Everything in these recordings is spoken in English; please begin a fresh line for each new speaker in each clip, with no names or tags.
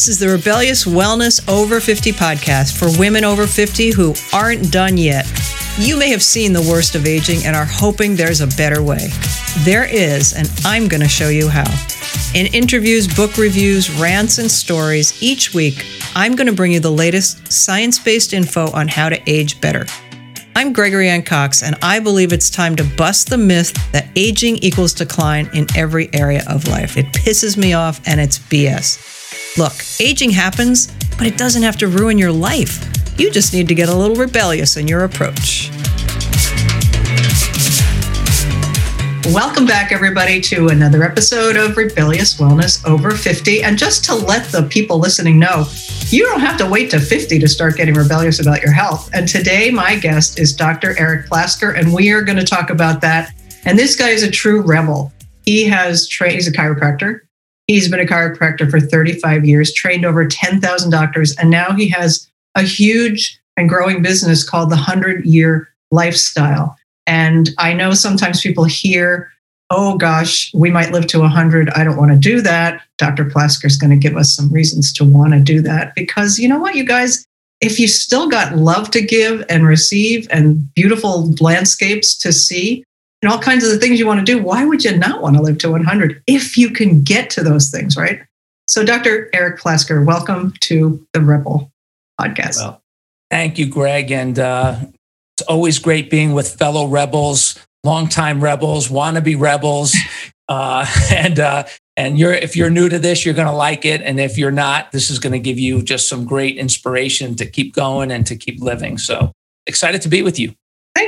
This is the Rebellious Wellness Over 50 podcast for women over 50 who aren't done yet. You may have seen the worst of aging and are hoping there's a better way. There is, and I'm going to show you how. In interviews, book reviews, rants, and stories, each week, I'm going to bring you the latest science based info on how to age better. I'm Gregory Ann Cox, and I believe it's time to bust the myth that aging equals decline in every area of life. It pisses me off, and it's BS. Look, aging happens, but it doesn't have to ruin your life. You just need to get a little rebellious in your approach. Welcome back, everybody, to another episode of Rebellious Wellness Over 50. And just to let the people listening know, you don't have to wait to 50 to start getting rebellious about your health. And today, my guest is Dr. Eric Plasker, and we are going to talk about that. And this guy is a true rebel. He has trained, he's a chiropractor. He's been a chiropractor for 35 years, trained over 10,000 doctors, and now he has a huge and growing business called the 100 Year Lifestyle. And I know sometimes people hear, oh gosh, we might live to 100. I don't want to do that. Dr. Plasker is going to give us some reasons to want to do that because you know what, you guys, if you still got love to give and receive and beautiful landscapes to see and all kinds of the things you want to do, why would you not want to live to 100 if you can get to those things, right? So, Dr. Eric Plasker, welcome to the Rebel podcast. Well,
thank you, Greg. And uh, it's always great being with fellow rebels, longtime rebels, wannabe rebels. Uh, and uh, and you're if you're new to this, you're going to like it, and if you're not, this is going to give you just some great inspiration to keep going and to keep living. So excited to be with you.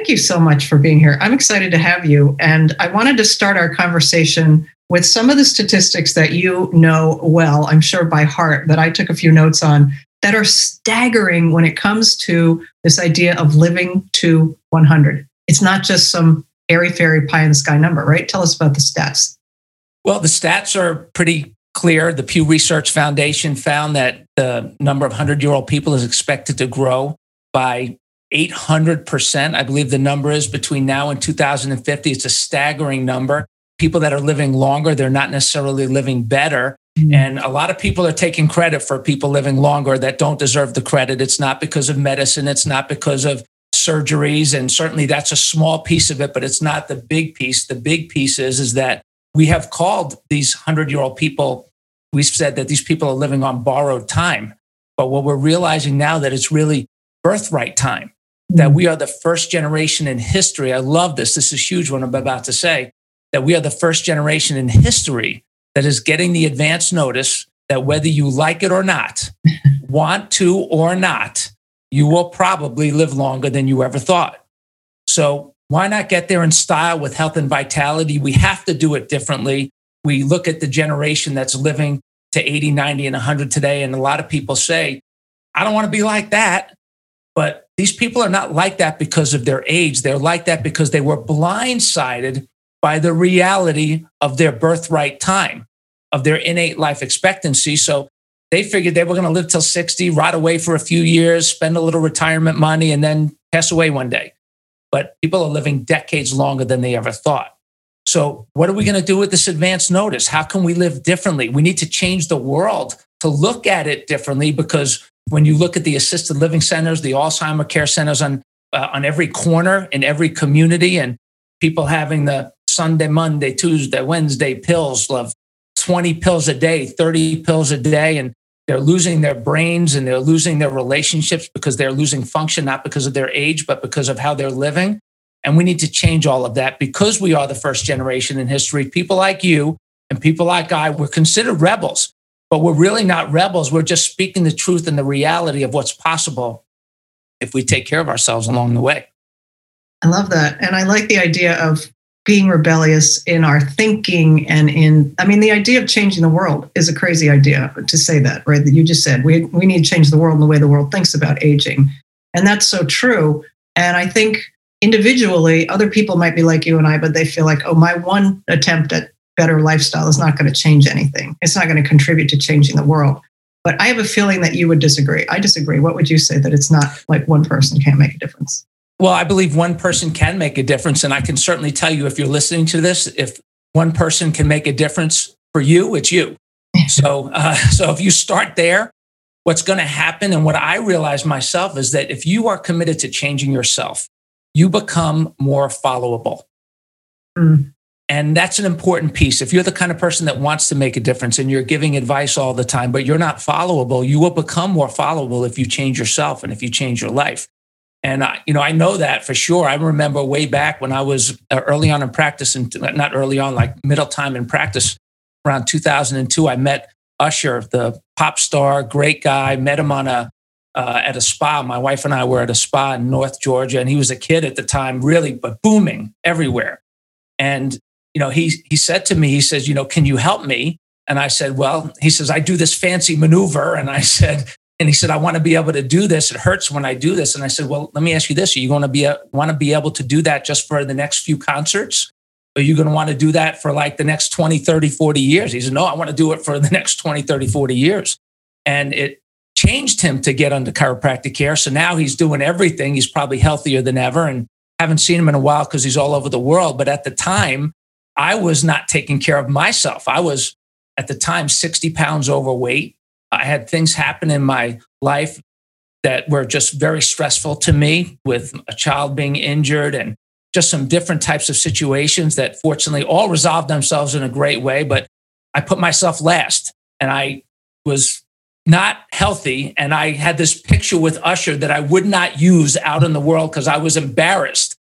Thank you so much for being here. I'm excited to have you, and I wanted to start our conversation with some of the statistics that you know well, I'm sure by heart, that I took a few notes on that are staggering when it comes to this idea of living to 100. It's not just some airy fairy pie in the sky number, right? Tell us about the stats.
Well, the stats are pretty clear. The Pew Research Foundation found that the number of 100 year old people is expected to grow by 800%. I believe the number is between now and 2050. It's a staggering number. People that are living longer, they're not necessarily living better. Mm-hmm. And a lot of people are taking credit for people living longer that don't deserve the credit. It's not because of medicine, it's not because of surgeries and certainly that's a small piece of it but it's not the big piece the big piece is is that we have called these 100 year old people we've said that these people are living on borrowed time but what we're realizing now that it's really birthright time that mm. we are the first generation in history i love this this is huge what i'm about to say that we are the first generation in history that is getting the advance notice that whether you like it or not want to or not you will probably live longer than you ever thought. So why not get there in style with health and vitality? We have to do it differently. We look at the generation that's living to 80, 90, and 100 today. And a lot of people say, I don't want to be like that. But these people are not like that because of their age. They're like that because they were blindsided by the reality of their birthright time, of their innate life expectancy. So they figured they were going to live till 60, rot away for a few years, spend a little retirement money, and then pass away one day. But people are living decades longer than they ever thought. So, what are we going to do with this advance notice? How can we live differently? We need to change the world to look at it differently because when you look at the assisted living centers, the Alzheimer care centers on, uh, on every corner in every community, and people having the Sunday, Monday, Tuesday, Wednesday pills of 20 pills a day, 30 pills a day, and they're losing their brains and they're losing their relationships because they're losing function, not because of their age, but because of how they're living. And we need to change all of that because we are the first generation in history. People like you and people like I, we're considered rebels, but we're really not rebels. We're just speaking the truth and the reality of what's possible if we take care of ourselves along the way.
I love that. And I like the idea of being rebellious in our thinking and in i mean the idea of changing the world is a crazy idea to say that right that you just said we, we need to change the world and the way the world thinks about aging and that's so true and i think individually other people might be like you and i but they feel like oh my one attempt at better lifestyle is not going to change anything it's not going to contribute to changing the world but i have a feeling that you would disagree i disagree what would you say that it's not like one person can't make a difference
well, I believe one person can make a difference. And I can certainly tell you if you're listening to this, if one person can make a difference for you, it's you. so, uh, so if you start there, what's going to happen, and what I realize myself is that if you are committed to changing yourself, you become more followable. Mm. And that's an important piece. If you're the kind of person that wants to make a difference and you're giving advice all the time, but you're not followable, you will become more followable if you change yourself and if you change your life. And I, you know, I know that for sure. I remember way back when I was uh, early on in practice, and not early on, like middle time in practice, around 2002. I met Usher, the pop star, great guy. Met him on a uh, at a spa. My wife and I were at a spa in North Georgia, and he was a kid at the time, really, but booming everywhere. And you know, he he said to me, he says, you know, can you help me? And I said, well, he says, I do this fancy maneuver. And I said, and he said, I want to be able to do this. It hurts when I do this. And I said, well, let me ask you this. Are you going to be a, want to be able to do that just for the next few concerts? Are you going to want to do that for like the next 20, 30, 40 years? He said, no, I want to do it for the next 20, 30, 40 years. And it changed him to get under chiropractic care. So now he's doing everything. He's probably healthier than ever. And haven't seen him in a while because he's all over the world. But at the time, I was not taking care of myself. I was at the time 60 pounds overweight. I had things happen in my life that were just very stressful to me with a child being injured and just some different types of situations that fortunately all resolved themselves in a great way. But I put myself last and I was not healthy. And I had this picture with Usher that I would not use out in the world because I was embarrassed.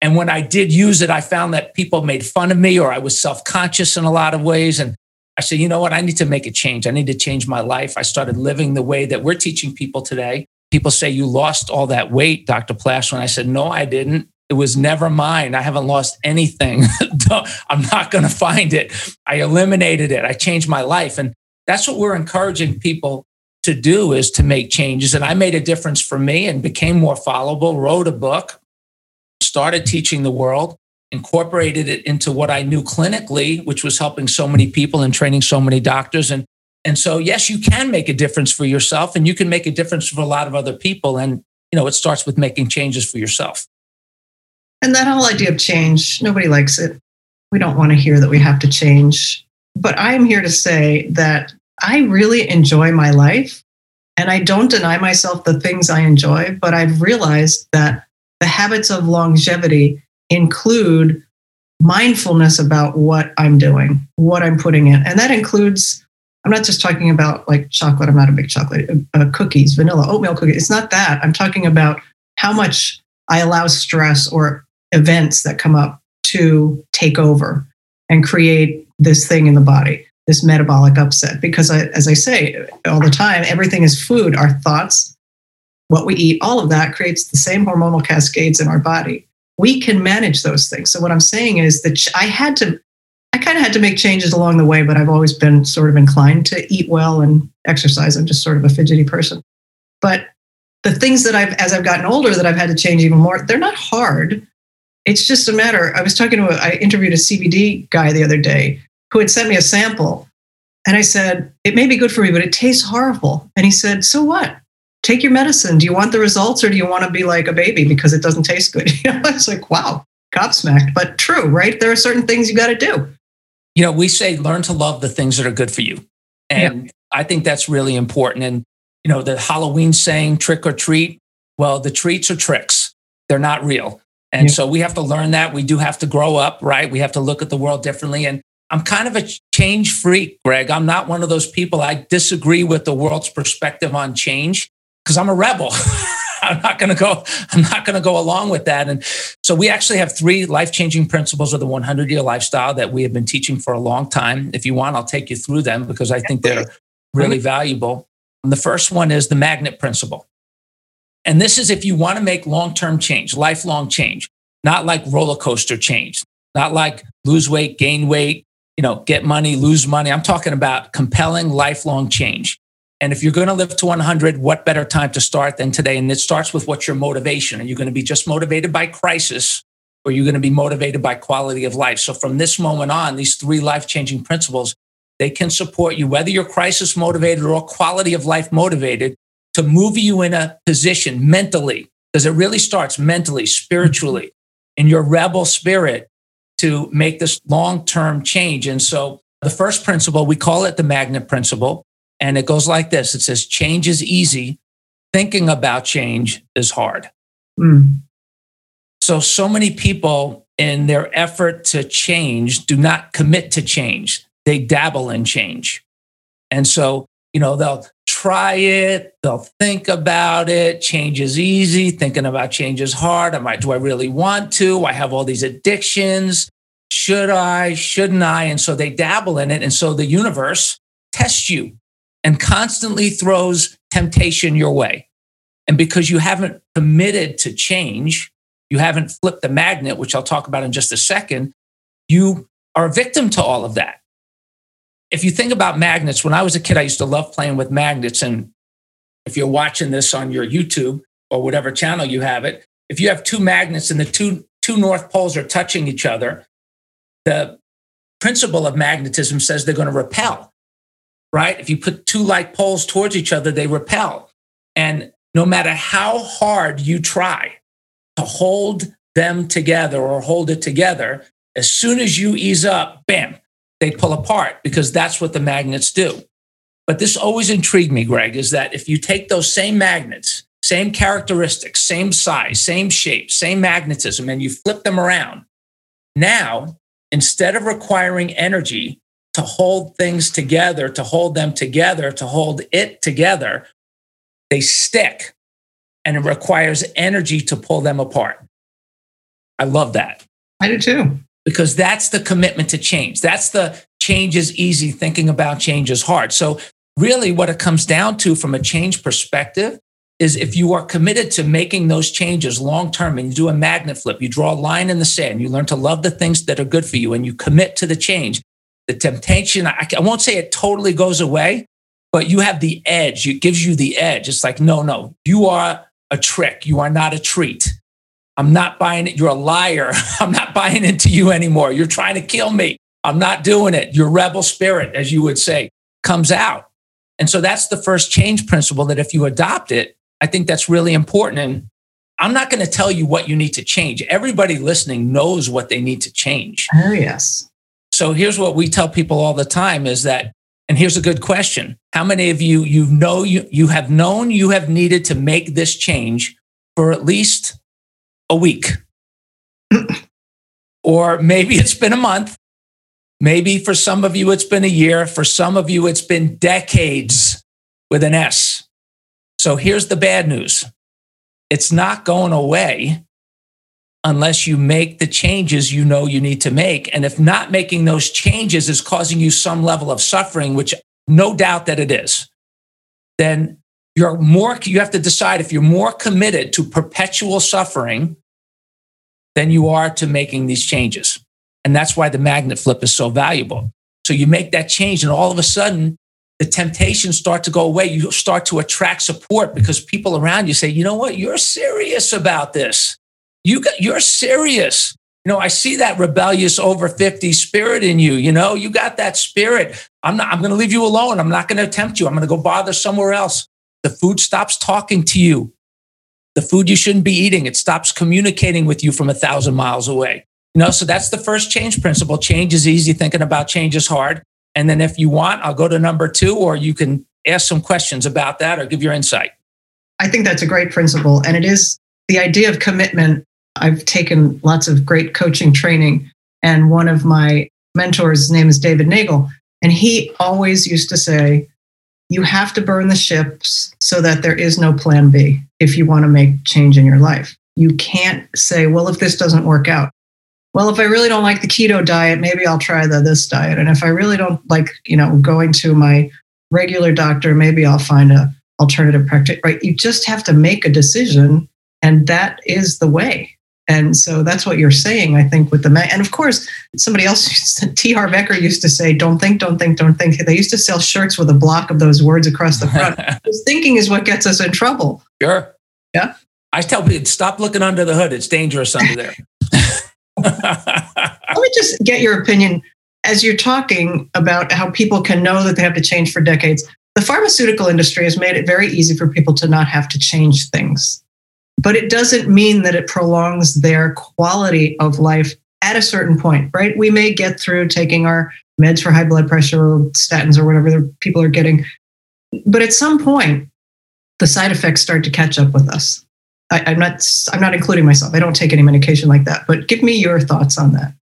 And when I did use it, I found that people made fun of me or I was self conscious in a lot of ways. And I said, you know what? I need to make a change. I need to change my life. I started living the way that we're teaching people today. People say, You lost all that weight, Dr. Plash. And I said, No, I didn't. It was never mine. I haven't lost anything. I'm not going to find it. I eliminated it. I changed my life. And that's what we're encouraging people to do is to make changes. And I made a difference for me and became more followable, wrote a book, started teaching the world, incorporated it into what I knew clinically, which was helping so many people and training so many doctors. And, and so, yes, you can make a difference for yourself and you can make a difference for a lot of other people. And, you know, it starts with making changes for yourself.
And that whole idea of change, nobody likes it. We don't want to hear that we have to change. But I am here to say that I really enjoy my life and I don't deny myself the things I enjoy, but I've realized that the habits of longevity include mindfulness about what I'm doing, what I'm putting in. And that includes, I'm not just talking about like chocolate, I'm not a big chocolate, uh, cookies, vanilla, oatmeal cookies. It's not that. I'm talking about how much I allow stress or events that come up to take over and create this thing in the body, this metabolic upset. Because I, as I say all the time, everything is food. Our thoughts, what we eat, all of that creates the same hormonal cascades in our body. We can manage those things. So what I'm saying is that I had to, I kind of had to make changes along the way, but I've always been sort of inclined to eat well and exercise. I'm just sort of a fidgety person. But the things that I've, as I've gotten older, that I've had to change even more, they're not hard. It's just a matter. I was talking to, a, I interviewed a CBD guy the other day who had sent me a sample. And I said, it may be good for me, but it tastes horrible. And he said, so what? Take your medicine. Do you want the results or do you want to be like a baby because it doesn't taste good? You know, it's like, wow, gobsmacked, but true, right? There are certain things you got to do.
You know, we say learn to love the things that are good for you. And yeah. I think that's really important. And, you know, the Halloween saying trick or treat, well, the treats are tricks, they're not real. And yeah. so we have to learn that. We do have to grow up, right? We have to look at the world differently. And I'm kind of a change freak, Greg. I'm not one of those people. I disagree with the world's perspective on change because I'm a rebel. I'm not going to go. I'm not going to go along with that. And so we actually have three life-changing principles of the 100-year lifestyle that we have been teaching for a long time. If you want, I'll take you through them because I think they're really valuable. And the first one is the magnet principle. And this is if you want to make long-term change, lifelong change, not like roller coaster change, not like lose weight, gain weight, you know, get money, lose money. I'm talking about compelling lifelong change. And if you're going to live to 100, what better time to start than today? And it starts with what's your motivation. Are you going to be just motivated by crisis or are you going to be motivated by quality of life? So from this moment on, these three life changing principles, they can support you, whether you're crisis motivated or quality of life motivated, to move you in a position mentally, because it really starts mentally, spiritually, mm-hmm. in your rebel spirit to make this long term change. And so The first principle, we call it the magnet principle, and it goes like this it says, change is easy, thinking about change is hard. Mm. So, so many people in their effort to change do not commit to change, they dabble in change. And so, you know, they'll try it, they'll think about it. Change is easy, thinking about change is hard. Am I, do I really want to? I have all these addictions. Should I? Shouldn't I? And so they dabble in it. And so the universe tests you and constantly throws temptation your way. And because you haven't committed to change, you haven't flipped the magnet, which I'll talk about in just a second, you are a victim to all of that. If you think about magnets, when I was a kid, I used to love playing with magnets. And if you're watching this on your YouTube or whatever channel you have it, if you have two magnets and the two, two north poles are touching each other, the principle of magnetism says they're going to repel right? If you put two like poles towards each other, they repel. And no matter how hard you try to hold them together or hold it together, as soon as you ease up, bam, they pull apart because that's what the magnets do. But this always intrigued me, Greg, is that if you take those same magnets, same characteristics, same size, same shape, same magnetism, and you flip them around, now, instead of requiring energy to hold things together, to hold them together, to hold it together, they stick and it requires energy to pull them apart. I love that.
I do too.
Because that's the commitment to change. That's the change is easy, thinking about change is hard. So, really, what it comes down to from a change perspective is if you are committed to making those changes long term and you do a magnet flip, you draw a line in the sand, you learn to love the things that are good for you, and you commit to the change, the temptation, I, I won't say it totally goes away, but you have the edge. It gives you the edge. It's like, no, no, you are a trick. You are not a treat. I'm not buying it. You're a liar. I'm not buying into you anymore. You're trying to kill me. I'm not doing it. Your rebel spirit, as you would say, comes out. And so that's the first change principle that if you adopt it, I think that's really important. And I'm not going to tell you what you need to change. Everybody listening knows what they need to change.
Oh, yes.
So here's what we tell people all the time is that, and here's a good question. How many of you, you know, you, you have known you have needed to make this change for at least a week? or maybe it's been a month. Maybe for some of you, it's been a year. For some of you, it's been decades with an S. So here's the bad news it's not going away unless you make the changes you know you need to make. And if not making those changes is causing you some level of suffering, which no doubt that it is, then you're more, you have to decide if you're more committed to perpetual suffering than you are to making these changes. And that's why the magnet flip is so valuable. So you make that change, and all of a sudden, the temptations start to go away. You start to attract support because people around you say, you know what, you're serious about this you got, you're serious. You know, I see that rebellious over 50 spirit in you. You know, you got that spirit. I'm not, I'm going to leave you alone. I'm not going to tempt you. I'm going to go bother somewhere else. The food stops talking to you. The food you shouldn't be eating, it stops communicating with you from a thousand miles away. You know, so that's the first change principle. Change is easy. Thinking about change is hard. And then if you want, I'll go to number two, or you can ask some questions about that or give your insight.
I think that's a great principle. And it is the idea of commitment I've taken lots of great coaching training, and one of my mentors, his name is David Nagel, and he always used to say, You have to burn the ships so that there is no plan B if you want to make change in your life. You can't say, Well, if this doesn't work out, well, if I really don't like the keto diet, maybe I'll try the this diet. And if I really don't like, you know, going to my regular doctor, maybe I'll find a alternative practice. Right? You just have to make a decision, and that is the way. And so that's what you're saying, I think, with the man. And of course, somebody else, T. Eker used to say, don't think, don't think, don't think. They used to sell shirts with a block of those words across the front. because thinking is what gets us in trouble.
Sure.
Yeah.
I tell people, stop looking under the hood. It's dangerous under there.
Let me just get your opinion as you're talking about how people can know that they have to change for decades. The pharmaceutical industry has made it very easy for people to not have to change things but it doesn't mean that it prolongs their quality of life at a certain point, right? We may get through taking our meds for high blood pressure or statins or whatever people are getting. But at some point, the side effects start to catch up with us. I, am not I'm not including myself. I don't take any medication like that. But give me your thoughts on that.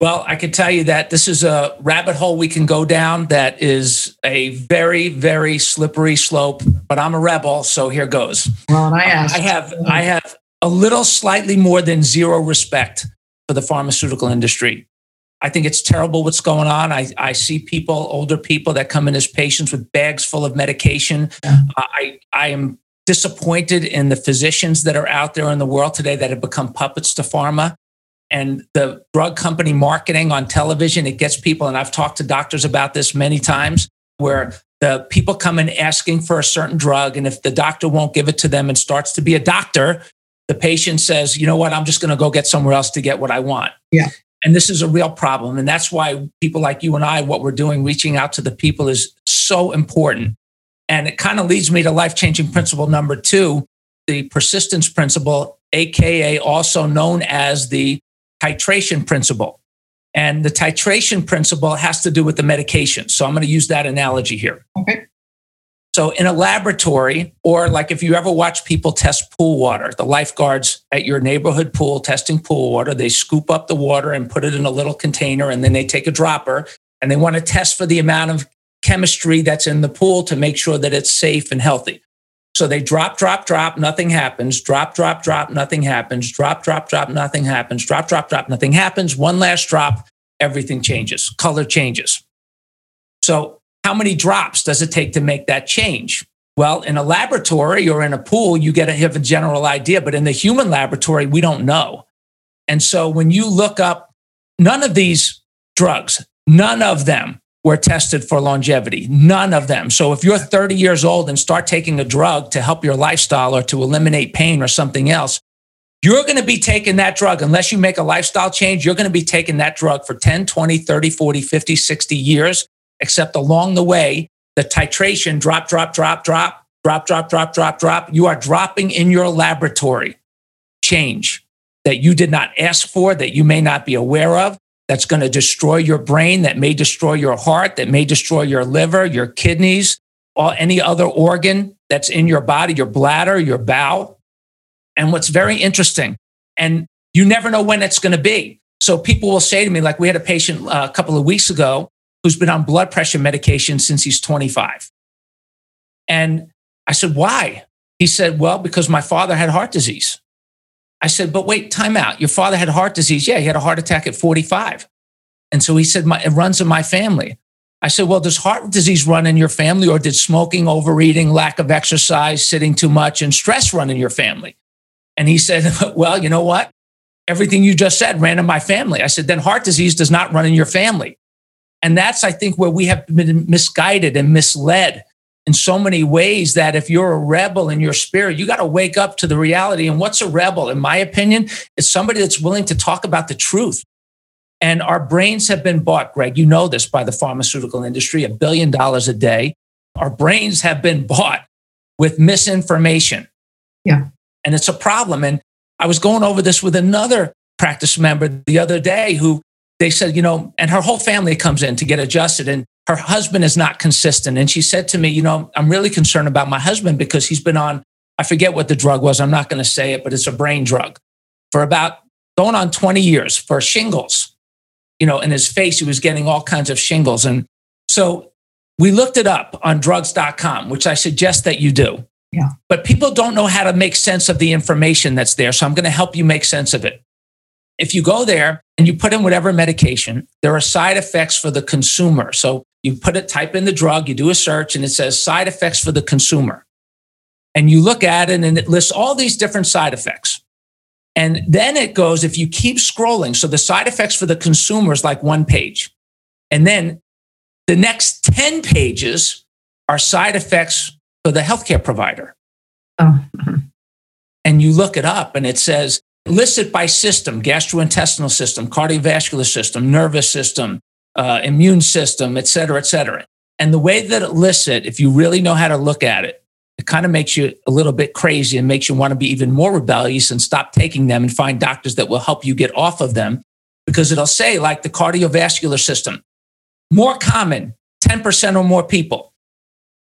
Well, I can tell you that this is a rabbit hole we can go down that is a very, very slippery slope. But I'm a rebel, so here goes.
Well, and I asked.
I have I have a little slightly more than zero respect for the pharmaceutical industry. I think it's terrible what's going on. I, I see people, older people that come in as patients with bags full of medication. Yeah. I, I am disappointed in the physicians that are out there in the world today that have become puppets to pharma and the drug company marketing on television. It gets people, and I've talked to doctors about this many times, where the people come in asking for a certain drug. And if the doctor won't give it to them and starts to be a doctor, the patient says, you know what, I'm just going to go get somewhere else to get what I want.
Yeah.
And this is a real problem. And that's why people like you and I, what we're doing, reaching out to the people is so important. And it kind of leads me to life changing principle number two, the persistence principle, AKA also known as the titration principle. And the titration principle has to do with the medication. So I'm going to use that analogy here.
Okay.
So in a laboratory, or like if you ever watch people test pool water, the lifeguards at your neighborhood pool testing pool water, they scoop up the water and put it in a little container, and then they take a dropper and they want to test for the amount of chemistry that's in the pool to make sure that it's safe and healthy. So they drop, drop, drop, nothing happens. Drop, drop, drop, nothing happens. Drop, drop, drop, nothing happens. Drop, drop, drop, nothing happens. One last drop, everything changes, color changes. So how many drops does it take to make that change? Well, in a laboratory or in a pool, you get to have a general idea, but in the human laboratory, we don't know. And so when you look up none of these drugs, none of them were tested for longevity, none of them. So if you're 30 years old and start taking a drug to help your lifestyle or to eliminate pain or something else, you're going to be taking that drug unless you make a lifestyle change. You're going to be taking that drug for 10, 20, 30, 40, 50, 60 years except along the way, the titration drop, drop, drop, drop, drop, drop, drop, drop, drop. You are dropping in your laboratory change that you did not ask for, that you may not be aware of, that's going to destroy your brain, that may destroy your heart, that may destroy your liver, your kidneys, or any other organ that's in your body, your bladder, your bowel. And what's very interesting, and you never know when it's going to be. So people will say to me, like we had a patient uh, a couple of weeks ago who's been on blood pressure medication since he's 25. And I said, Why? He said, Well, because my father had heart disease. I said, But wait, time out. Your father had heart disease. Yeah, he had a heart attack at 45. And so he said, It runs in my family. I said, Well, does heart disease run in your family, or did smoking, overeating, lack of exercise, sitting too much, and stress run in your family? And he said, Well, you know what? Everything you just said ran in my family. I said, Then heart disease does not run in your family. And that's, I think, where we have been misguided and misled in so many ways that if you're a rebel in your spirit, you got to wake up to the reality. And what's a rebel? In my opinion, is somebody that's willing to talk about the truth. And our brains have been bought, Greg. You know this by the pharmaceutical industry, a billion dollars a day. Our brains have been bought with misinformation.
Yeah.
And it's a problem. And I was going over this with another practice member the other day who they said, you know, and her whole family comes in to get adjusted and her husband is not consistent. And she said to me, you know, I'm really concerned about my husband because he's been on, I forget what the drug was. I'm not going to say it, but it's a brain drug for about going on 20 years for shingles. You know, in his face, he was getting all kinds of shingles. And so we looked it up on drugs.com, which I suggest that you do.
Yeah.
But people don't know how to make sense of the information that's there. So I'm going to help you make sense of it. If you go there and you put in whatever medication, there are side effects for the consumer. So you put it, type in the drug, you do a search, and it says side effects for the consumer. And you look at it and it lists all these different side effects. And then it goes, if you keep scrolling, so the side effects for the consumer is like one page. And then the next 10 pages are side effects for the healthcare provider.
Oh.
And you look it up and it says listed by system, gastrointestinal system, cardiovascular system, nervous system, uh, immune system, et cetera, et cetera. And the way that it lists it, if you really know how to look at it, it kind of makes you a little bit crazy and makes you want to be even more rebellious and stop taking them and find doctors that will help you get off of them because it'll say, like the cardiovascular system, more common, 10% or more people,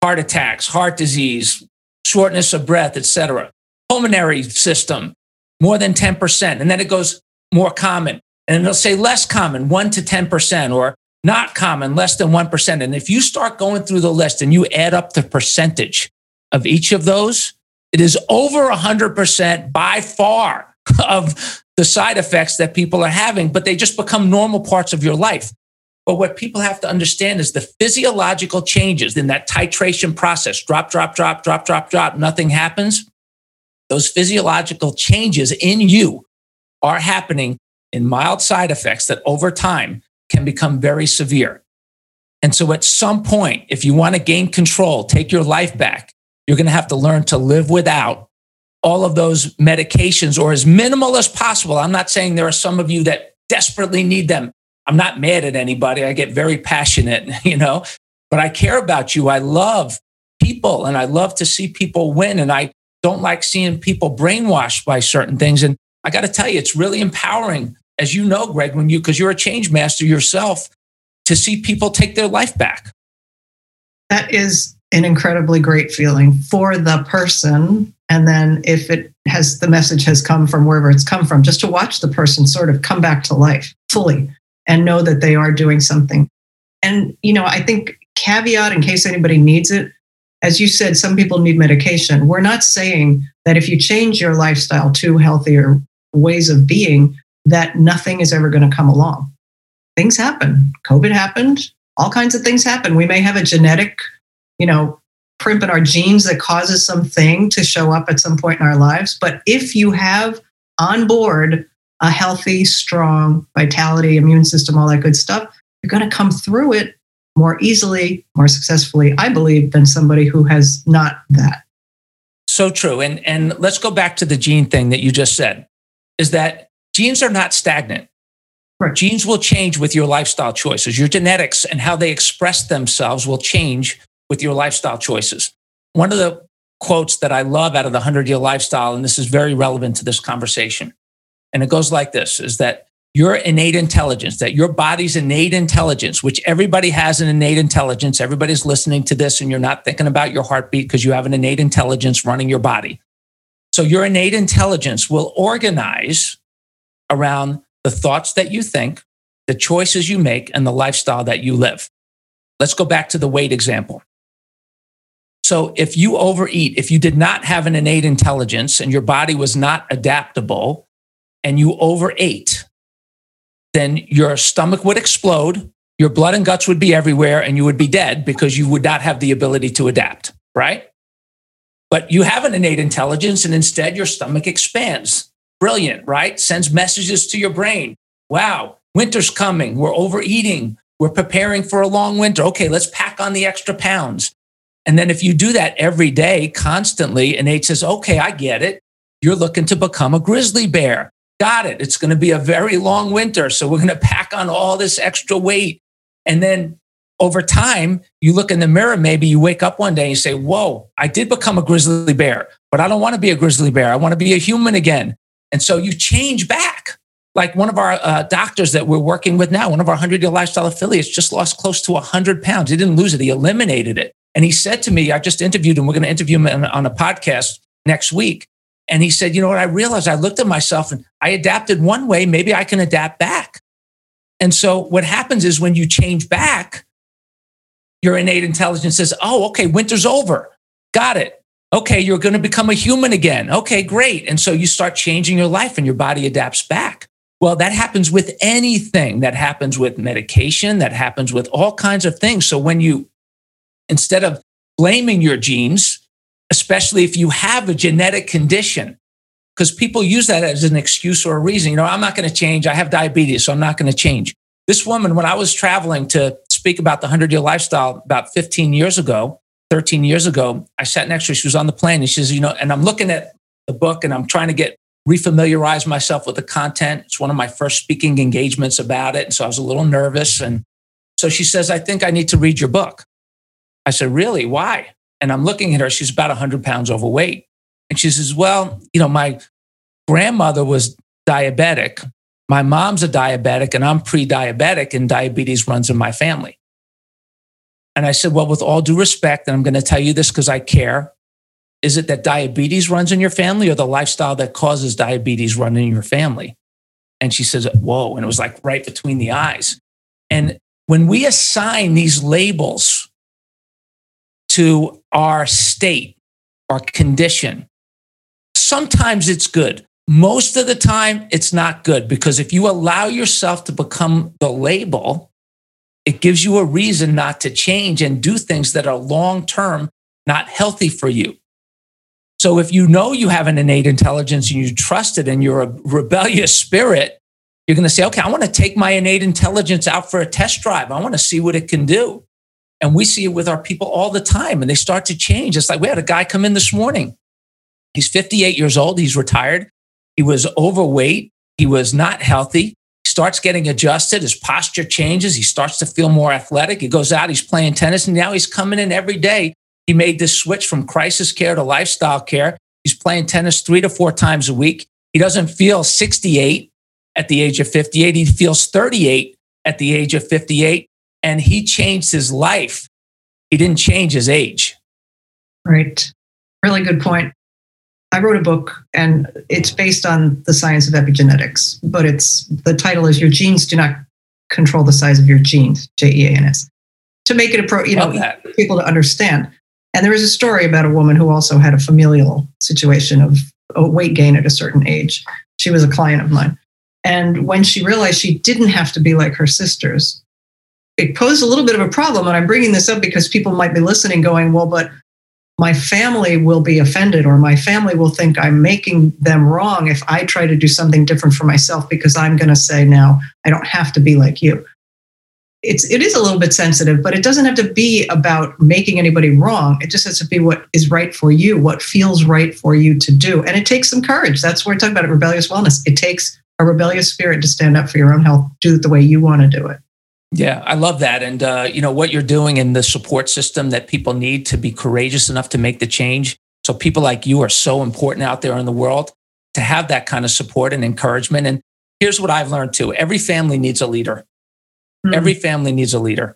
heart attacks, heart disease, shortness of breath, et cetera. Pulmonary system, more than 10%. And then it goes more common. And it'll say less common, 1 to 10%, or not common, less than 1%. And if you start going through the list and you add up the percentage of each of those, it is over 100% by far of the side effects that people are having, but they just become normal parts of your life. But what people have to understand is the physiological changes in that titration process drop, drop, drop, drop, drop, drop, nothing happens. Those physiological changes in you are happening in mild side effects that over time can become very severe. And so at some point, if you want to gain control, take your life back, you're going to have to learn to live without all of those medications or as minimal as possible. I'm not saying there are some of you that desperately need them. I'm not mad at anybody. I get very passionate, you know, but I care about you. I love people and I love to see people win. And I don't like seeing people brainwashed by certain things. And I got to tell you, it's really empowering as you know, Greg, when you, because you're a change master yourself, to see people take their life back.
That is an incredibly great feeling for the person. And then if it has, the message has come from wherever it's come from, just to watch the person sort of come back to life fully and know that they are doing something. And, you know, I think caveat in case anybody needs it, as you said, some people need medication. We're not saying that if you change your lifestyle to healthier ways of being, that nothing is ever going to come along. Things happen. COVID happened. All kinds of things happen. We may have a genetic, you know, print in our genes that causes something to show up at some point in our lives. But if you have on board a healthy, strong vitality, immune system, all that good stuff, you're going to come through it more easily, more successfully, I believe, than somebody who has not that.
So true. And and let's go back to the gene thing that you just said. Is that genes are not stagnant. Right. Genes will change with your lifestyle choices. Your genetics and how they express themselves will change with your lifestyle choices. One of the quotes that I love out of the 100 year lifestyle, and this is very relevant to this conversation, and it goes like this is that your innate intelligence, that your body's innate intelligence, which everybody has an innate intelligence, everybody's listening to this and you're not thinking about your heartbeat because you have an innate intelligence running your body. So your innate intelligence will organize around the thoughts that you think, the choices you make, and the lifestyle that you live. Let's go back to the weight example. So, if you overeat, if you did not have an innate intelligence and your body was not adaptable and you overate, then your stomach would explode, your blood and guts would be everywhere, and you would be dead because you would not have the ability to adapt, right? But you have an innate intelligence, and instead your stomach expands. Brilliant, right? Sends messages to your brain. Wow, winter's coming. We're overeating. We're preparing for a long winter. Okay, let's pack on the extra pounds. And then if you do that every day, constantly, innate says, okay, I get it. You're looking to become a grizzly bear. Got it. It's going to be a very long winter. So we're going to pack on all this extra weight. And then over time, you look in the mirror, maybe you wake up one day and you say, Whoa, I did become a grizzly bear, but I don't want to be a grizzly bear. I want to be a human again. And so you change back. Like one of our uh, doctors that we're working with now, one of our 100 year lifestyle affiliates just lost close to 100 pounds. He didn't lose it, he eliminated it. And he said to me, I just interviewed him. We're going to interview him on, on a podcast next week. And he said, You know what? I realized I looked at myself and I adapted one way. Maybe I can adapt back. And so what happens is when you change back, your innate intelligence says, Oh, okay, winter's over. Got it. Okay, you're going to become a human again. Okay, great. And so you start changing your life and your body adapts back. Well, that happens with anything. That happens with medication, that happens with all kinds of things. So when you, instead of blaming your genes, especially if you have a genetic condition, because people use that as an excuse or a reason. You know, I'm not going to change. I have diabetes, so I'm not going to change. This woman, when I was traveling to speak about the 100 year lifestyle about 15 years ago, 13 years ago, I sat next to her. She was on the plane and she says, you know, and I'm looking at the book and I'm trying to get refamiliarize myself with the content. It's one of my first speaking engagements about it. And so I was a little nervous. And so she says, I think I need to read your book. I said, Really? Why? And I'm looking at her. She's about 100 pounds overweight. And she says, Well, you know, my grandmother was diabetic My mom's a diabetic and I'm pre diabetic, and diabetes runs in my family. And I said, Well, with all due respect, and I'm going to tell you this because I care, is it that diabetes runs in your family or the lifestyle that causes diabetes run in your family? And she says, Whoa. And it was like right between the eyes. And when we assign these labels to our state, our condition, sometimes it's good. Most of the time, it's not good because if you allow yourself to become the label, it gives you a reason not to change and do things that are long term not healthy for you. So if you know you have an innate intelligence and you trust it and you're a rebellious spirit, you're going to say, okay, I want to take my innate intelligence out for a test drive. I want to see what it can do. And we see it with our people all the time and they start to change. It's like we had a guy come in this morning. He's 58 years old. He's retired. He was overweight. He was not healthy. Starts getting adjusted. His posture changes. He starts to feel more athletic. He goes out, he's playing tennis, and now he's coming in every day. He made this switch from crisis care to lifestyle care. He's playing tennis three to four times a week. He doesn't feel 68 at the age of 58. He feels 38 at the age of 58. And he changed his life. He didn't change his age.
Right. Really good point. I wrote a book and it's based on the science of epigenetics, but it's the title is Your Genes Do Not Control the Size of Your Genes, J E A N S. To make it a pro, you know, people to understand. And there is a story about a woman who also had a familial situation of weight gain at a certain age. She was a client of mine. And when she realized she didn't have to be like her sisters, it posed a little bit of a problem. And I'm bringing this up because people might be listening going, well, but my family will be offended or my family will think I'm making them wrong if I try to do something different for myself because I'm going to say now I don't have to be like you. It's it is a little bit sensitive, but it doesn't have to be about making anybody wrong. It just has to be what is right for you, what feels right for you to do. And it takes some courage. That's what we're talking about rebellious wellness. It takes a rebellious spirit to stand up for your own health, do it the way you want to do it.
Yeah, I love that. And, uh, you know, what you're doing in the support system that people need to be courageous enough to make the change. So people like you are so important out there in the world to have that kind of support and encouragement. And here's what I've learned too every family needs a leader. Mm-hmm. Every family needs a leader.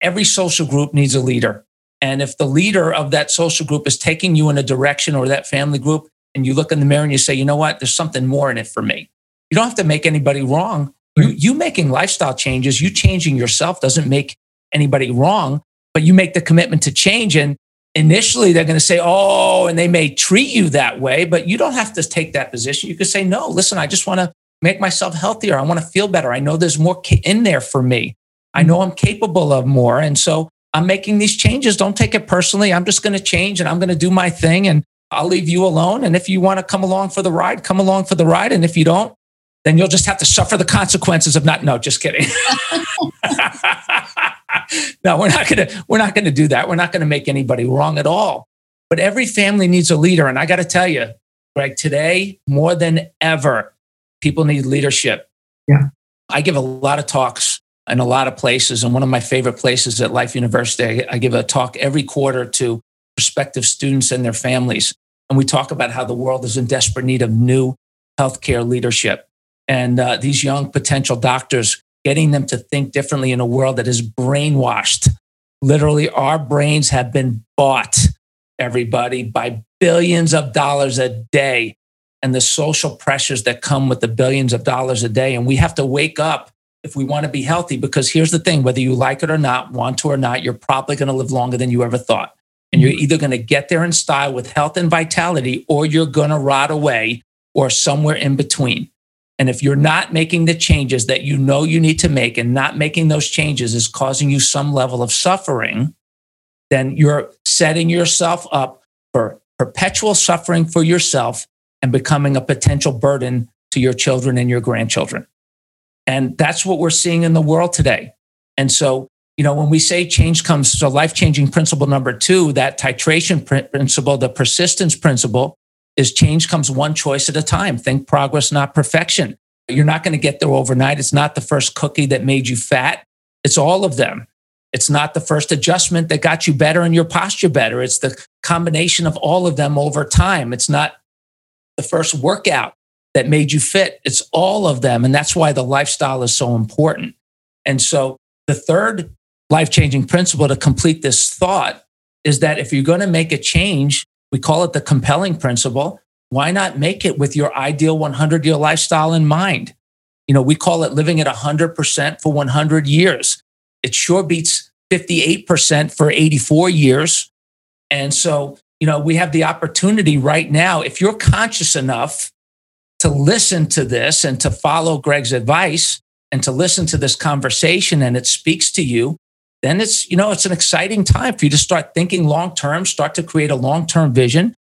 Every social group needs a leader. And if the leader of that social group is taking you in a direction or that family group, and you look in the mirror and you say, you know what, there's something more in it for me. You don't have to make anybody wrong. You, hmm. you making lifestyle changes, you changing yourself doesn't make anybody wrong, but you make the commitment to change. And initially they're going to say, oh, and they may treat you that way, but you don't have to take that position. You could say, no, listen, I just want to make myself healthier. I want to feel better. I know there's more in there for me. I hmm. know I'm capable of more. And so I'm making these changes. Don't take it personally. I'm just going to change and I'm going to do my thing and I'll leave you alone. And if you want to come along for the ride, come along for the ride. And if you don't, then you'll just have to suffer the consequences of not. No, just kidding. no, we're not gonna we're not gonna do that. We're not gonna make anybody wrong at all. But every family needs a leader, and I got to tell you, Greg, today more than ever, people need leadership.
Yeah,
I give a lot of talks in a lot of places, and one of my favorite places at Life University, I give a talk every quarter to prospective students and their families, and we talk about how the world is in desperate need of new healthcare leadership and uh, these young potential doctors, getting them to think differently in a world that is brainwashed. Literally, our brains have been bought, everybody, by billions of dollars a day and the social pressures that come with the billions of dollars a day. And we have to wake up if we want to be healthy, because here's the thing whether you like it or not, want to or not, you're probably going to live longer than you ever thought. And you're either going to get there in style with health and vitality, or you're going to rot away, or somewhere in between. And if you're not making the changes that you know you need to make and not making those changes is causing you some level of suffering, then you're setting yourself up for perpetual suffering for yourself and becoming a potential burden to your children and your grandchildren. And that's what we're seeing in the world today. And so, you know, when we say change comes, so life changing principle number two, that titration principle, the persistence principle, is change comes one choice at a time. Think progress, not perfection. You're not going to get there overnight. It's not the first cookie that made you fat. It's all of them. It's not the first adjustment that got you better and your posture better. It's the combination of all of them over time. It's not the first workout that made you fit. It's all of them. And that's why the lifestyle is so important. And so the third life changing principle to complete this thought is that if you're going to make a change, we call it the compelling principle. Why not make it with your ideal 100 year lifestyle in mind? You know, we call it living at 100% for 100 years. It sure beats 58% for 84 years. And so, you know, we have the opportunity right now, if you're conscious enough to listen to this and to follow Greg's advice and to listen to this conversation and it speaks to you, then it's, you know, it's an exciting time for you to start thinking long term, start to create a long term vision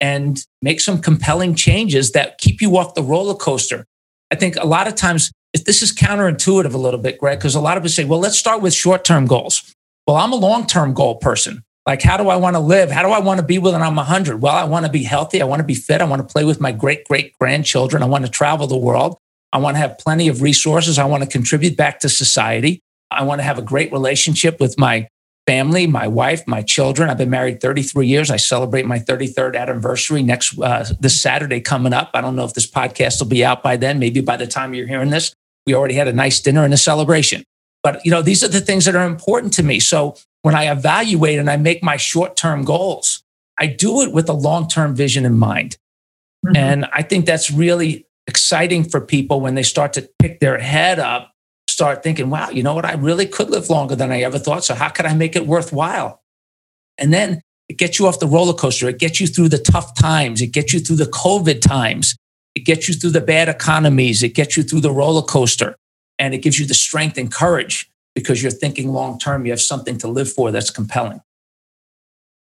and make some compelling changes that keep you off the roller coaster. I think a lot of times this is counterintuitive a little bit, Greg, because a lot of us say, well, let's start with short term goals. Well, I'm a long term goal person. Like, how do I want to live? How do I want to be when I'm 100? Well, I want to be healthy. I want to be fit. I want to play with my great great grandchildren. I want to travel the world. I want to have plenty of resources. I want to contribute back to society. I want to have a great relationship with my family, my wife, my children. I've been married 33 years. I celebrate my 33rd anniversary next uh, this Saturday coming up. I don't know if this podcast will be out by then. Maybe by the time you're hearing this, we already had a nice dinner and a celebration. But you know, these are the things that are important to me. So when I evaluate and I make my short-term goals, I do it with a long-term vision in mind. Mm-hmm. And I think that's really exciting for people when they start to pick their head up, start thinking, wow, you know what? I really could live longer than I ever thought. So how could I make it worthwhile? And then it gets you off the roller coaster. It gets you through the tough times. It gets you through the COVID times. It gets you through the bad economies. It gets you through the roller coaster and it gives you the strength and courage because you're thinking long term. You have something to live for that's compelling.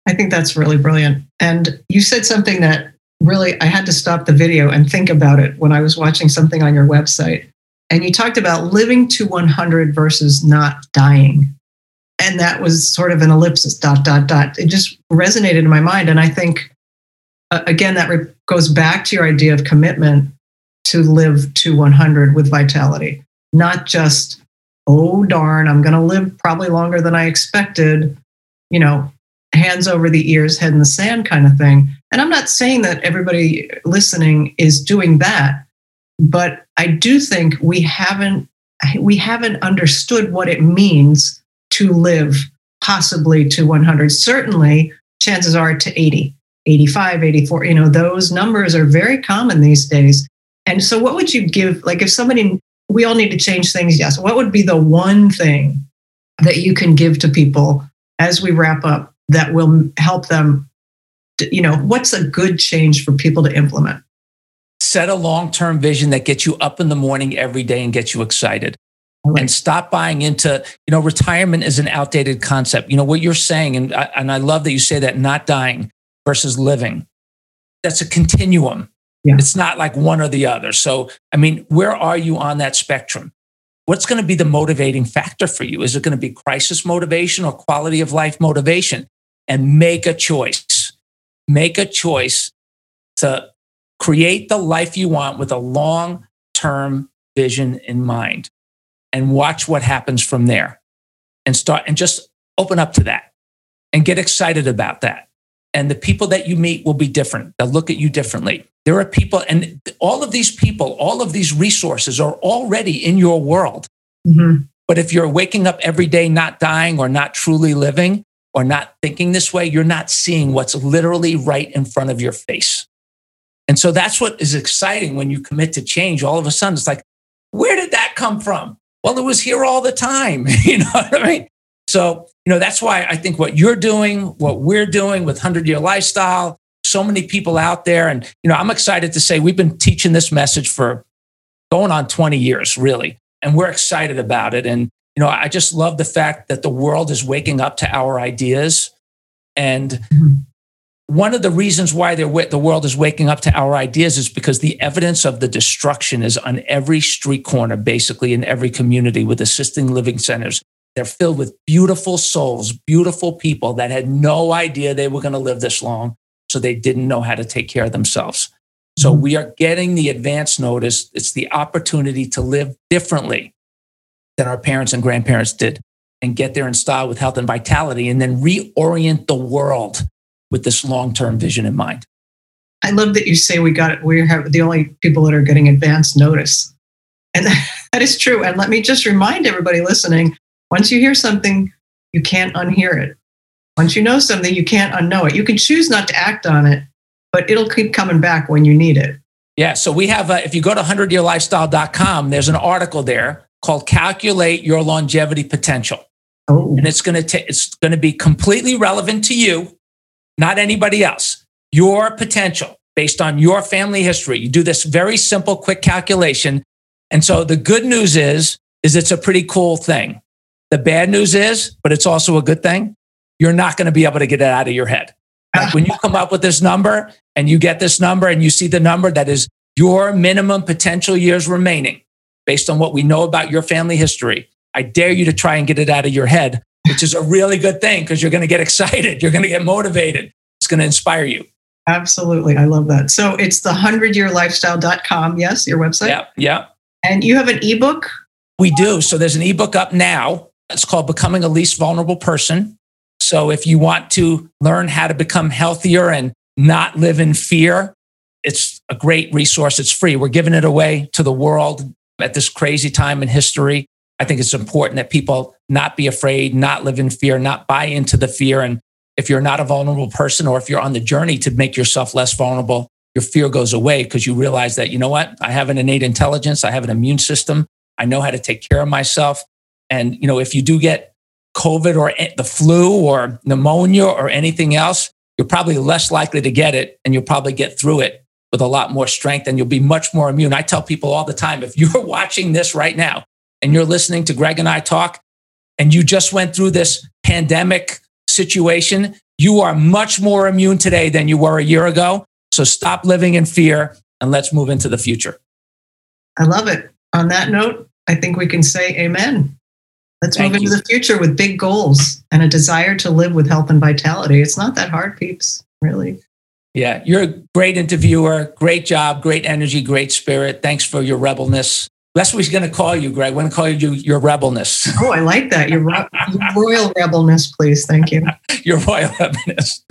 I think that's really brilliant. And you said something that really I had to stop the video and think about it when I was watching something on your website. And you talked about living to 100 versus not dying. And that was sort of an ellipsis, dot, dot, dot. It just resonated in my mind. And I think uh, again, that re- goes back to your idea of commitment to live to 100 with vitality, not just, oh, darn, I'm going to live probably longer than I expected, you know, hands over the ears, head in the sand kind of thing. And I'm not saying that everybody listening is doing that, but I do think we haven't we haven't understood what it means to live possibly to 100. Certainly, chances are to 80. 85, 84, you know, those numbers are very common these days. And so, what would you give, like, if somebody, we all need to change things, yes, what would be the one thing that you can give to people as we wrap up that will help them, you know, what's a good change for people to implement?
Set a long term vision that gets you up in the morning every day and gets you excited. Right. and stop buying into you know retirement is an outdated concept you know what you're saying and I, and I love that you say that not dying versus living. That's a continuum. Yeah. It's not like one or the other. So, I mean, where are you on that spectrum? What's going to be the motivating factor for you? Is it going to be crisis motivation or quality of life motivation? And make a choice. Make a choice to create the life you want with a long term vision in mind and watch what happens from there and start and just open up to that and get excited about that and the people that you meet will be different. They'll look at you differently. There are people, and all of these people, all of these resources are already in your world. Mm-hmm. But if you're waking up every day not dying or not truly living or not thinking this way, you're not seeing what's literally right in front of your face. And so that's what is exciting when you commit to change. All of a sudden, it's like, where did that come from? Well, it was here all the time. you know what I mean? So, you know, that's why I think what you're doing, what we're doing with 100 year lifestyle, so many people out there. And, you know, I'm excited to say we've been teaching this message for going on 20 years, really. And we're excited about it. And, you know, I just love the fact that the world is waking up to our ideas. And mm-hmm. One of the reasons why the world is waking up to our ideas is because the evidence of the destruction is on every street corner, basically in every community with assisting living centers. They're filled with beautiful souls, beautiful people that had no idea they were going to live this long. So they didn't know how to take care of themselves. So mm-hmm. we are getting the advance notice. It's the opportunity to live differently than our parents and grandparents did and get there in style with health and vitality and then reorient the world with this long term vision in mind.
I love that you say we got it. We have the only people that are getting advance notice. And that is true. And let me just remind everybody listening once you hear something, you can't unhear it. Once you know something, you can't unknow it. You can choose not to act on it, but it'll keep coming back when you need it.
Yeah. So we have, a, if you go to 100yearlifestyle.com, there's an article there called Calculate Your Longevity Potential. Oh. And it's going to it's going to be completely relevant to you, not anybody else. Your potential based on your family history. You do this very simple, quick calculation. And so the good news is, is it's a pretty cool thing. The bad news is, but it's also a good thing. You're not going to be able to get it out of your head. Like when you come up with this number and you get this number and you see the number that is your minimum potential years remaining based on what we know about your family history, I dare you to try and get it out of your head, which is a really good thing because you're going to get excited. You're going to get motivated. It's going to inspire you.
Absolutely. I love that. So it's the 100yearlifestyle.com. Yes, your website.
Yeah. Yeah.
And you have an ebook?
We do. So there's an ebook up now. It's called Becoming a Least Vulnerable Person. So if you want to learn how to become healthier and not live in fear, it's a great resource. It's free. We're giving it away to the world at this crazy time in history. I think it's important that people not be afraid, not live in fear, not buy into the fear. And if you're not a vulnerable person or if you're on the journey to make yourself less vulnerable, your fear goes away because you realize that, you know what? I have an innate intelligence. I have an immune system. I know how to take care of myself. And, you know, if you do get COVID or the flu or pneumonia or anything else, you're probably less likely to get it and you'll probably get through it with a lot more strength and you'll be much more immune. I tell people all the time if you're watching this right now and you're listening to Greg and I talk and you just went through this pandemic situation, you are much more immune today than you were a year ago. So stop living in fear and let's move into the future.
I love it. On that note, I think we can say amen. Let's Thank move into the future with big goals and a desire to live with health and vitality. It's not that hard, peeps, really.
Yeah, you're a great interviewer. Great job, great energy, great spirit. Thanks for your rebelness. That's what we're going to call you, Greg. We're going to call you your rebelness.
Oh, I like that. Your, your royal rebelness, please. Thank you.
your royal rebelness.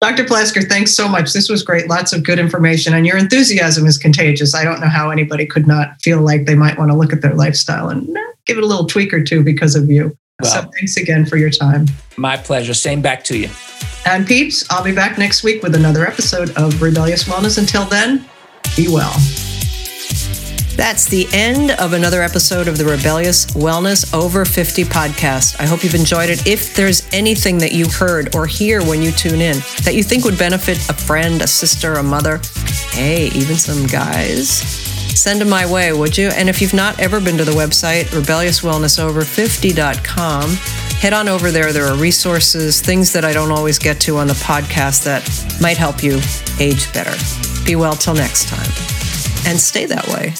Dr. Plasker, thanks so much. This was great. Lots of good information, and your enthusiasm is contagious. I don't know how anybody could not feel like they might want to look at their lifestyle and give it a little tweak or two because of you. Well, so thanks again for your time.
My pleasure. Same back to you.
And peeps, I'll be back next week with another episode of Rebellious Wellness. Until then, be well. That's the end of another episode of the Rebellious Wellness Over 50 podcast. I hope you've enjoyed it. If there's anything that you heard or hear when you tune in that you think would benefit a friend, a sister, a mother, hey, even some guys, send them my way, would you? And if you've not ever been to the website, rebelliouswellnessover50.com, head on over there. There are resources, things that I don't always get to on the podcast that might help you age better. Be well till next time. And stay that way.